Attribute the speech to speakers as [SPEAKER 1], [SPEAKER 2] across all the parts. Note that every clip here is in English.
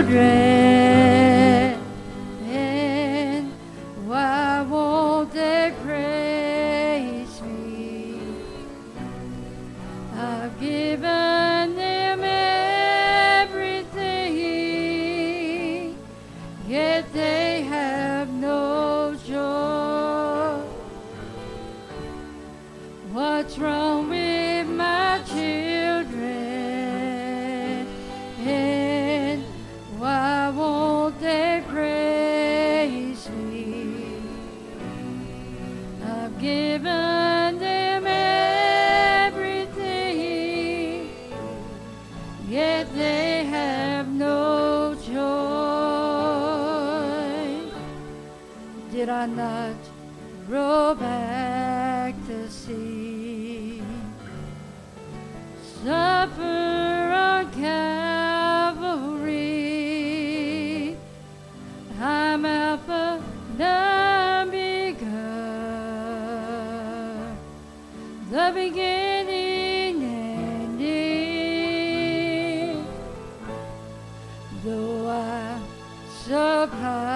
[SPEAKER 1] children. Given supply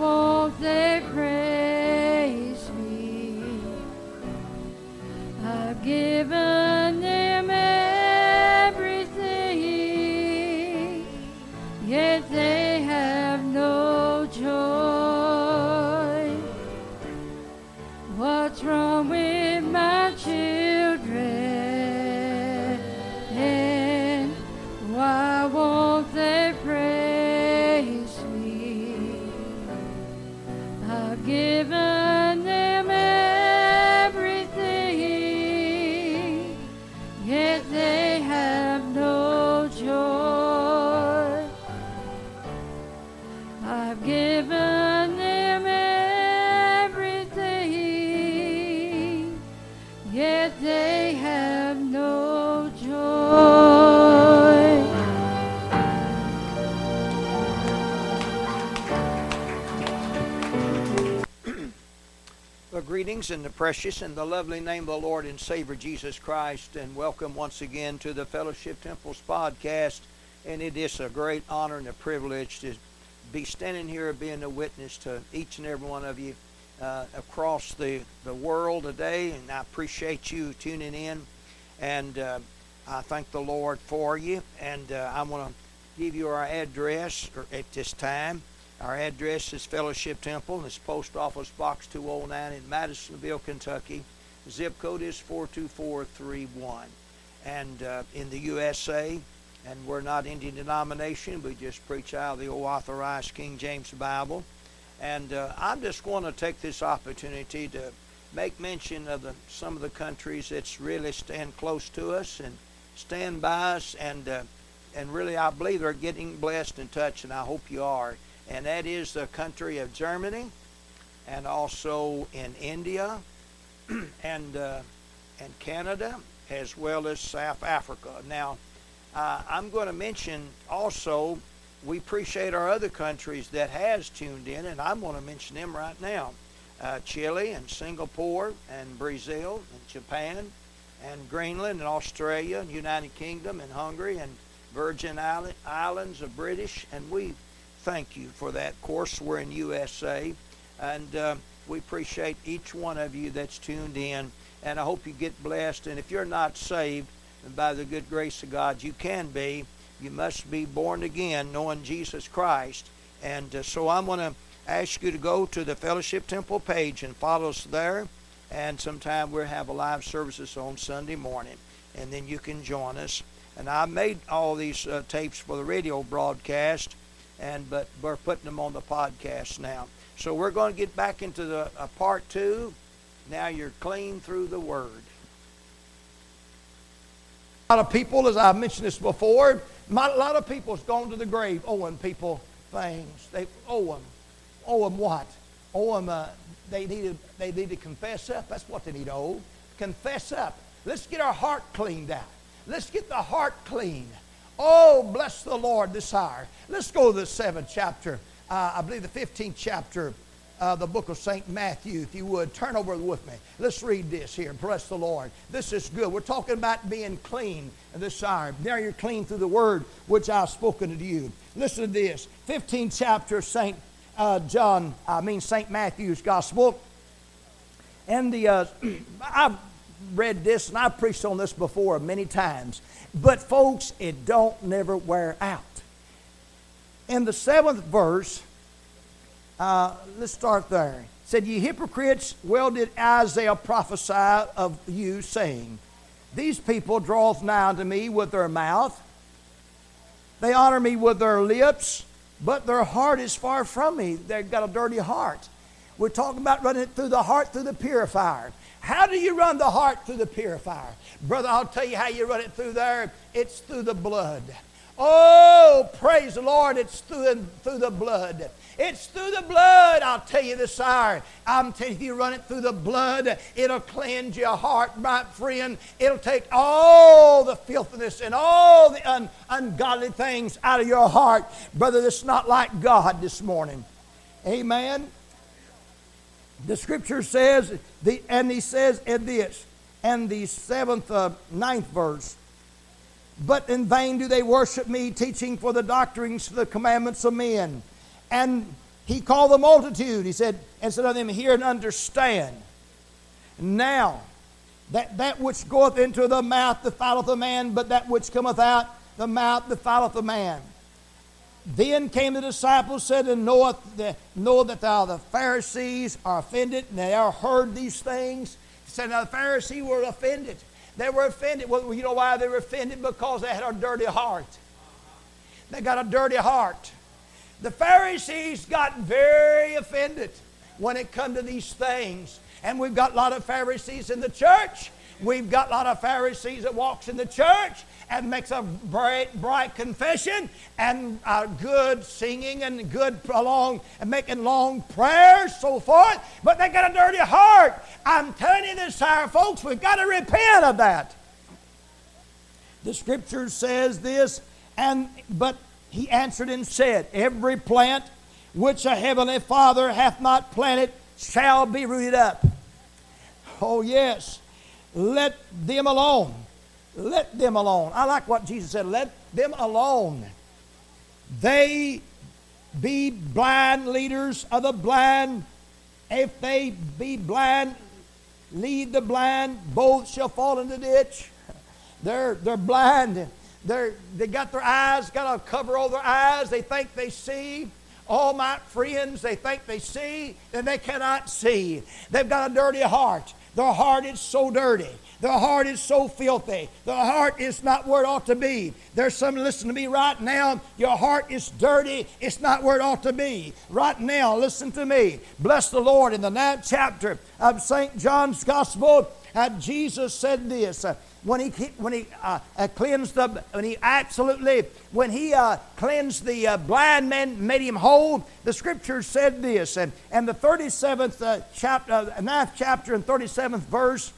[SPEAKER 1] why won't
[SPEAKER 2] In the precious and the lovely name of the Lord and Savior Jesus Christ, and welcome once again to the Fellowship Temples podcast. And it is a great honor and a privilege to be standing here being a witness to each and every one of you uh, across the, the world today. And I appreciate you tuning in, and uh, I thank the Lord for you. And uh, I want to give you our address at this time. Our address is Fellowship Temple, and it's Post Office Box 209 in Madisonville, Kentucky. Zip code is 42431. And uh, in the USA, and we're not Indian denomination, we just preach out of the authorized King James Bible. And uh, I'm just going to take this opportunity to make mention of the, some of the countries that's really stand close to us and stand by us, and uh, and really I believe they're getting blessed and touched, and I hope you are and that is the country of Germany, and also in India, and uh, and Canada, as well as South Africa. Now, uh, I'm going to mention also we appreciate our other countries that has tuned in, and I'm going to mention them right now: uh, Chile and Singapore and Brazil and Japan and Greenland and Australia and United Kingdom and Hungary and Virgin Island, Islands of British, and we thank you for that. Course, we're in USA, and uh, we appreciate each one of you that's tuned in. And I hope you get blessed. And if you're not saved, and by the good grace of God, you can be. You must be born again, knowing Jesus Christ. And uh, so I'm going to ask you to go to the Fellowship Temple page and follow us there. And sometime we'll have a live services on Sunday morning, and then you can join us. And I made all these uh, tapes for the radio broadcast and but we're putting them on the podcast now. So we're going to get back into the uh, part two. Now you're clean through the Word. A lot of people, as I've mentioned this before, a lot of people's gone to the grave owing people things. They owe them. Owe them what? Owe them, uh, they, need to, they need to confess up. That's what they need to owe. Confess up. Let's get our heart cleaned out. Let's get the heart clean. Oh, bless the Lord this hour. Let's go to the seventh chapter. Uh, I believe the 15th chapter uh, the book of St. Matthew, if you would. Turn over with me. Let's read this here. Bless the Lord. This is good. We're talking about being clean this hour. Now you're clean through the word which I've spoken to you. Listen to this. 15th chapter, St. Uh, John, I mean St. Matthew's Gospel. And the, uh, I've read this and I've preached on this before many times. But folks, it don't never wear out. In the seventh verse, uh, let's start there. It said, Ye hypocrites, well did Isaiah prophesy of you, saying, These people draweth nigh unto me with their mouth, they honor me with their lips, but their heart is far from me. They've got a dirty heart. We're talking about running it through the heart through the purifier. How do you run the heart through the purifier? Brother, I'll tell you how you run it through there. It's through the blood. Oh, praise the Lord, it's through, through the blood. It's through the blood, I'll tell you this hour. I'm telling you, if you run it through the blood, it'll cleanse your heart, my friend. It'll take all the filthiness and all the un- ungodly things out of your heart. Brother, it's not like God this morning. Amen. The scripture says, the, and he says in this, and the seventh, uh, ninth verse, but in vain do they worship me, teaching for the doctrines, the commandments of men. And he called the multitude. He said, and said unto them, Hear and understand. Now, that, that which goeth into the mouth defileth a man, but that which cometh out the mouth defileth a man. Then came the disciples, said, and knoweth know that thou the Pharisees are offended, and they are heard these things. Said, Now the Pharisees were offended. They were offended. Well, you know why they were offended? Because they had a dirty heart. They got a dirty heart. The Pharisees got very offended when it come to these things. And we've got a lot of Pharisees in the church. We've got a lot of Pharisees that walks in the church and makes a bright, bright confession and good singing and good long and making long prayers, so forth. But they got a dirty heart. I'm telling you this, our folks, we've got to repent of that. The scripture says this, and but he answered and said, Every plant which a heavenly Father hath not planted shall be rooted up. Oh, yes. Let them alone. Let them alone. I like what Jesus said. Let them alone. They be blind leaders of the blind. If they be blind, lead the blind. Both shall fall in the ditch. They're, they're blind. They're, they got their eyes, got a cover over their eyes. They think they see. All my friends, they think they see, and they cannot see. They've got a dirty heart. Their heart is so dirty. The heart is so filthy. The heart is not where it ought to be. There's some listen to me right now. Your heart is dirty. It's not where it ought to be. Right now, listen to me. Bless the Lord. In the ninth chapter of St. John's Gospel, Jesus said this. When he when he uh, uh, cleansed the when he absolutely when he uh, cleansed the uh, blind man made him whole the scripture said this and and the 37th uh, chapter uh, 9th chapter and 37th verse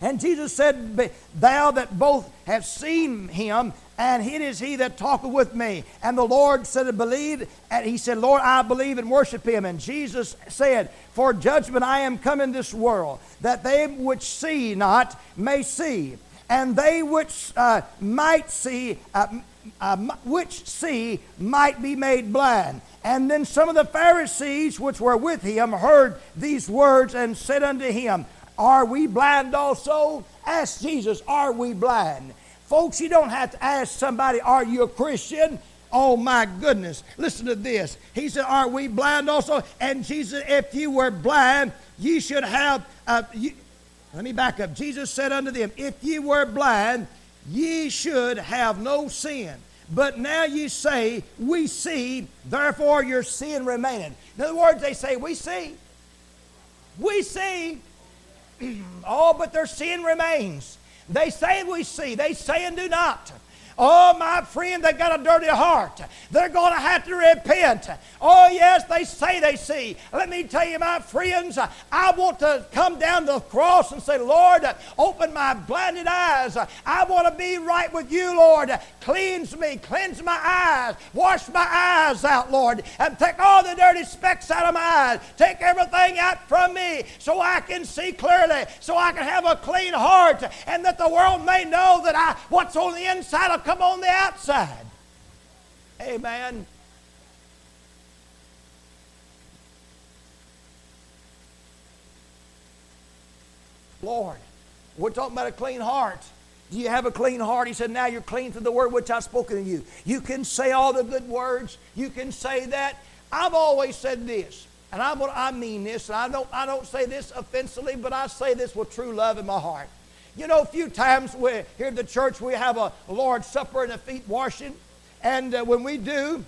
[SPEAKER 2] and Jesus said, Thou that both have seen him, and it is he that talketh with me. And the Lord said, Believe. And he said, Lord, I believe and worship him. And Jesus said, For judgment I am come in this world, that they which see not may see, and they which uh, might see, uh, uh, which see might be made blind. And then some of the Pharisees which were with him heard these words and said unto him, Are we blind also? Ask Jesus, Are we blind? Folks, you don't have to ask somebody, Are you a Christian? Oh my goodness. Listen to this. He said, Are we blind also? And Jesus, if you were blind, you should have. Uh, you, let me back up. Jesus said unto them, If ye were blind, ye should have no sin. But now you say, We see, therefore your sin remaineth. In other words, they say, We see. We see. oh, but their sin remains. They say we see, they say and do not. Oh, my friend, they've got a dirty heart. They're going to have to repent. Oh, yes, they say they see. Let me tell you, my friends, I want to come down to the cross and say, Lord, open my blinded eyes. I want to be right with you, Lord. Cleanse me, cleanse my eyes, wash my eyes out, Lord, and take all the dirty specks out of my eyes. Take everything out from me so I can see clearly, so I can have a clean heart, and that the world may know that I what's on the inside will come on the outside. Amen. Lord, we're talking about a clean heart. Do you have a clean heart? He said, Now you're clean through the word which I've spoken to you. You can say all the good words. You can say that. I've always said this, and I, I mean this, and I don't, I don't say this offensively, but I say this with true love in my heart. You know, a few times we, here at the church we have a Lord's Supper and a feet washing, and uh, when we do,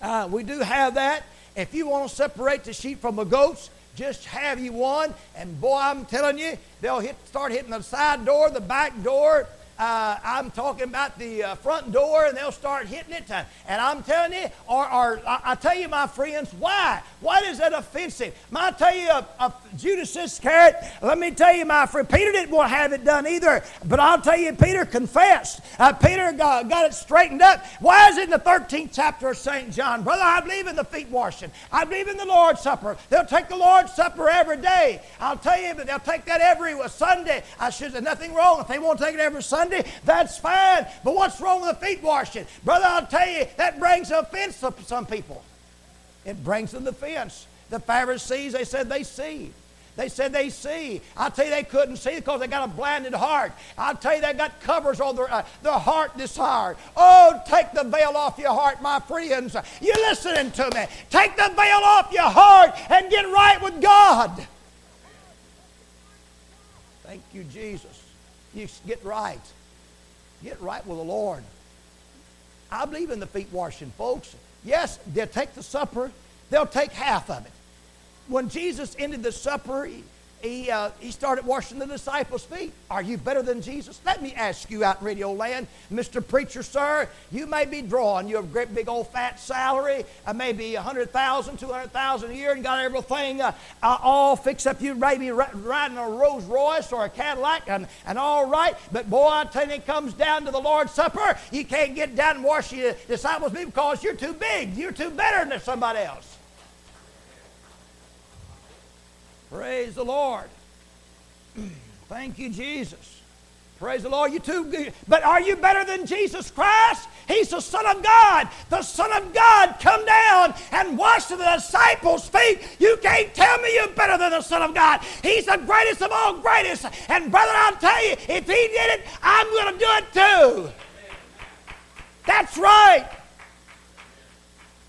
[SPEAKER 2] uh, we do have that. If you want to separate the sheep from the goats, just have you one. And boy, I'm telling you, they'll hit, start hitting the side door, the back door, uh, I'm talking about the uh, front door and they'll start hitting it. And I'm telling you, or, or I, I, tell you, my friends, why? Why is that offensive? I tell you, uh, uh, Judas Iscariot, let me tell you, my friend, Peter didn't want to have it done either. But I'll tell you, Peter confessed. Uh, Peter got, got it straightened up. Why is it in the 13th chapter of St. John? Brother, I believe in the feet washing. I believe in the Lord's Supper. They'll take the Lord's Supper every day. I'll tell you, but they'll take that every Sunday. I should say nothing wrong if they won't take it every Sunday. Sunday, that's fine. But what's wrong with the feet washing? Brother, I'll tell you, that brings offense to some people. It brings them the offense. The Pharisees, they said they see. They said they see. I'll tell you, they couldn't see because they got a blinded heart. I'll tell you, they got covers on their, uh, their heart this hard. Oh, take the veil off your heart, my friends. You're listening to me? Take the veil off your heart and get right with God. Thank you, Jesus. You get right. Get right with the Lord. I believe in the feet washing, folks. Yes, they'll take the supper, they'll take half of it. When Jesus ended the supper, he, uh, he started washing the disciples' feet. Are you better than Jesus? Let me ask you out in radio land, Mr. Preacher, sir, you may be drawing. You have a great big old fat salary, uh, maybe 100000 200000 a year, and got everything uh, uh, all fixed up. You may be riding a Rolls Royce or a Cadillac and, and all right. But boy, I tell you, it comes down to the Lord's Supper. You can't get down and wash your disciples' feet because you're too big. You're too better than somebody else. Praise the Lord. Thank you, Jesus. Praise the Lord. You too good. But are you better than Jesus Christ? He's the Son of God. The Son of God come down and wash the disciples' feet. You can't tell me you're better than the Son of God. He's the greatest of all greatest. And brother, I'll tell you, if he did it, I'm going to do it too. That's right.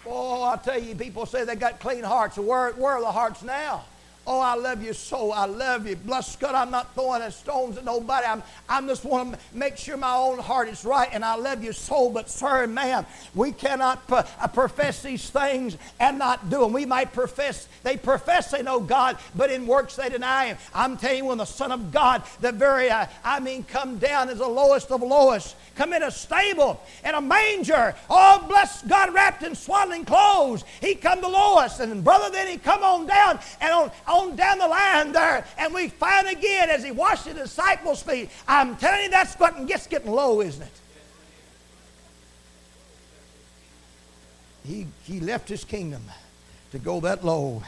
[SPEAKER 2] Oh, I'll tell you, people say they got clean hearts. Where, where are the hearts now? Oh, I love you so. I love you. Bless God, I'm not throwing stones at nobody. I'm, I'm just want to make sure my own heart is right, and I love you so. But, sir ma'am, we cannot uh, profess these things and not do them. We might profess, they profess they know God, but in works they deny Him. I'm telling you, when the Son of God, the very, uh, I mean, come down as the lowest of lowest, come in a stable, in a manger, oh, bless God, wrapped in swaddling clothes. He come the lowest, and brother, then He come on down and on, on on down the line there, and we find again as he washed the disciples' feet. I'm telling you, that's what gets getting low, isn't it? He, he left his kingdom to go that low.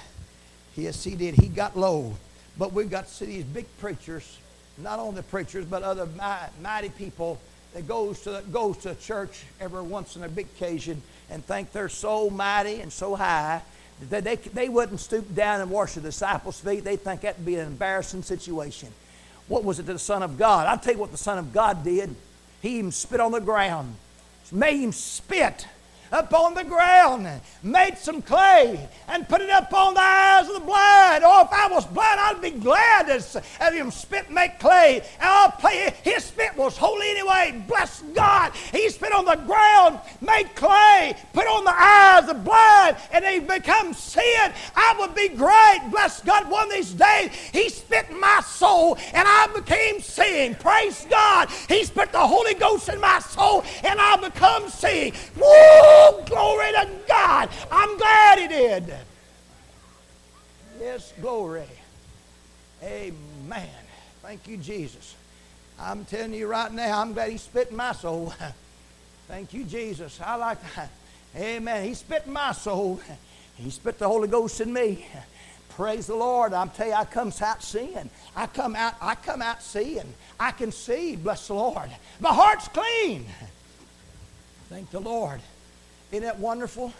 [SPEAKER 2] Yes, he did. He got low. But we've got to see these big preachers, not only preachers, but other mighty people that goes to, goes to church every once in a big occasion and think they're so mighty and so high they, they, they wouldn't stoop down and wash the disciples' feet. They'd think that'd be an embarrassing situation. What was it to the Son of God? I'll tell you what the Son of God did. He even spit on the ground. Made him spit upon the ground, made some clay, and put it upon the eyes of the blind. Oh, if I was blind, I'd be glad to have him spit make clay. And I'll play his spit was holy anyway. Bless God. He spit on the ground, made clay, put on the eyes of the blind, and they become sin. I would be great. Bless God. One of these days, he spit in my soul, and I became seeing. Praise God. He spit the Holy Ghost in my soul, and I become seeing. Woo! Oh, glory to God. I'm glad he did. Yes, glory. Amen. Thank you, Jesus. I'm telling you right now, I'm glad he spit in my soul. Thank you, Jesus. I like that. Amen. He spit in my soul. He spit the Holy Ghost in me. Praise the Lord. I'm telling you, I come out seeing. I come out, I come out seeing. I can see, bless the Lord. My heart's clean. Thank the Lord. Isn't that wonderful?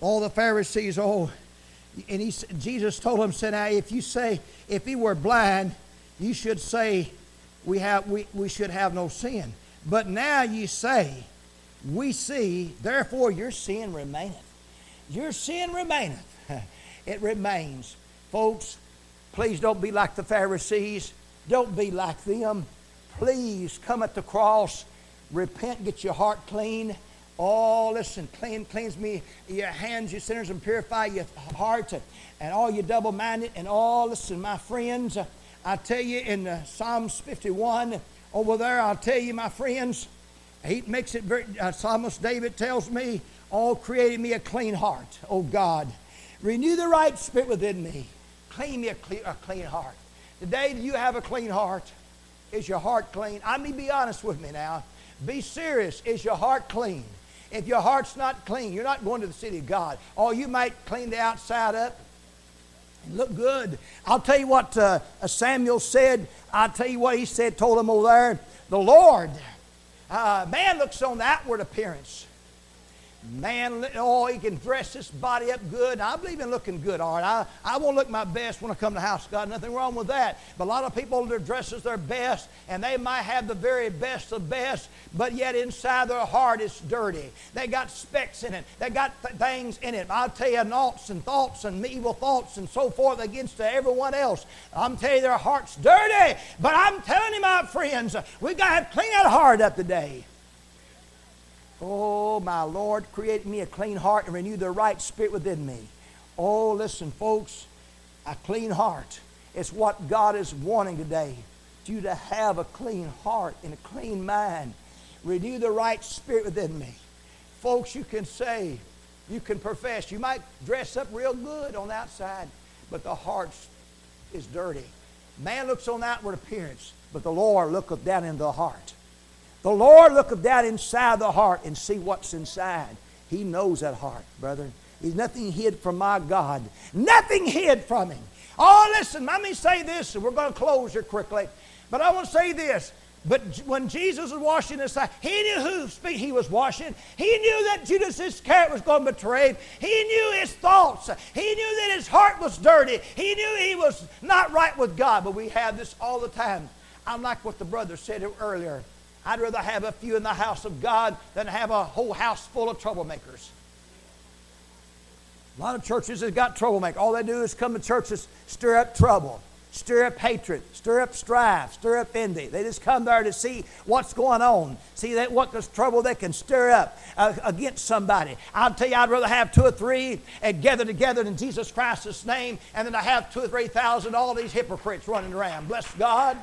[SPEAKER 2] All the Pharisees, oh, and he, Jesus told them, said, now, if you say, if he were blind, you should say, we, have, we, we should have no sin. But now you say, we see, therefore your sin remaineth. Your sin remaineth. it remains. Folks, please don't be like the Pharisees. Don't be like them. Please come at the cross, repent, get your heart clean. Oh, listen, clean, cleanse me your hands, you sinners, and purify your heart, and all you double minded, and all, listen, my friends, I tell you in Psalms 51, over there, I'll tell you, my friends, he makes it very, uh, Psalmist David tells me, Oh, created me a clean heart, oh God. Renew the right spirit within me. Clean me a clean, a clean heart. Today, do you have a clean heart? Is your heart clean? I mean, be honest with me now. Be serious. Is your heart clean? If your heart's not clean, you're not going to the city of God. Or you might clean the outside up and look good. I'll tell you what uh, Samuel said. I'll tell you what he said, told him over there. The Lord, uh, man looks on the outward appearance man, oh, he can dress his body up good. I believe in looking good, all right. I, I won't look my best when I come to the house of God. Nothing wrong with that. But a lot of people, their dresses their best, and they might have the very best of best, but yet inside their heart it's dirty. They got specks in it. They got th- things in it. I'll tell you, naughts and thoughts and evil thoughts and so forth against everyone else. I'm telling you, their heart's dirty. But I'm telling you, my friends, we got to clean that heart up today. Oh, my Lord, create me a clean heart and renew the right spirit within me. Oh, listen, folks, a clean heart. It's what God is wanting today. You to have a clean heart and a clean mind. Renew the right spirit within me. Folks, you can say, you can profess, you might dress up real good on the outside, but the heart is dirty. Man looks on outward appearance, but the Lord looketh down into the heart. The Lord looketh down inside the heart and see what's inside. He knows that heart, brother. There's nothing hid from my God. Nothing hid from him. Oh, listen, let me say this, and we're going to close here quickly. But I want to say this. But when Jesus was washing his side, he knew whose he was washing. He knew that Judas Iscariot was going to betray him. He knew his thoughts. He knew that his heart was dirty. He knew he was not right with God. But we have this all the time. I'm like what the brother said earlier. I'd rather have a few in the house of God than have a whole house full of troublemakers. A lot of churches have got troublemakers. All they do is come to churches, stir up trouble, stir up hatred, stir up strife, stir up envy. They just come there to see what's going on, see that what this trouble they can stir up uh, against somebody. I'll tell you, I'd rather have two or three and gather together in Jesus Christ's name, and then I have two or three thousand all these hypocrites running around. Bless God.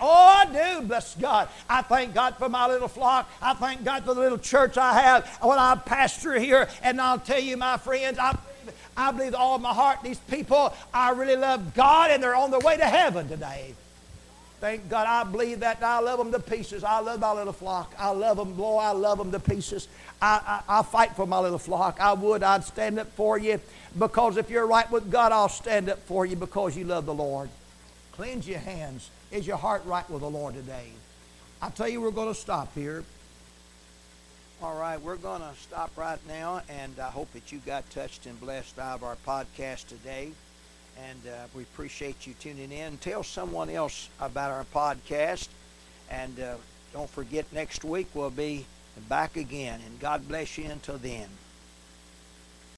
[SPEAKER 2] Oh, I do, bless God. I thank God for my little flock. I thank God for the little church I have when I pastor here. And I'll tell you, my friends, I, I believe all my heart these people, I really love God and they're on their way to heaven today. Thank God I believe that. I love them to pieces. I love my little flock. I love them, boy. I love them to pieces. I, I, I fight for my little flock. I would. I'd stand up for you because if you're right with God, I'll stand up for you because you love the Lord. Cleanse your hands. Is your heart right with the Lord today? I tell you, we're going to stop here.
[SPEAKER 3] All right, we're going to stop right now, and I hope that you got touched and blessed out of our podcast today. And uh, we appreciate you tuning in. Tell someone else about our podcast. And uh, don't forget, next week we'll be
[SPEAKER 2] back again. And God bless you until then.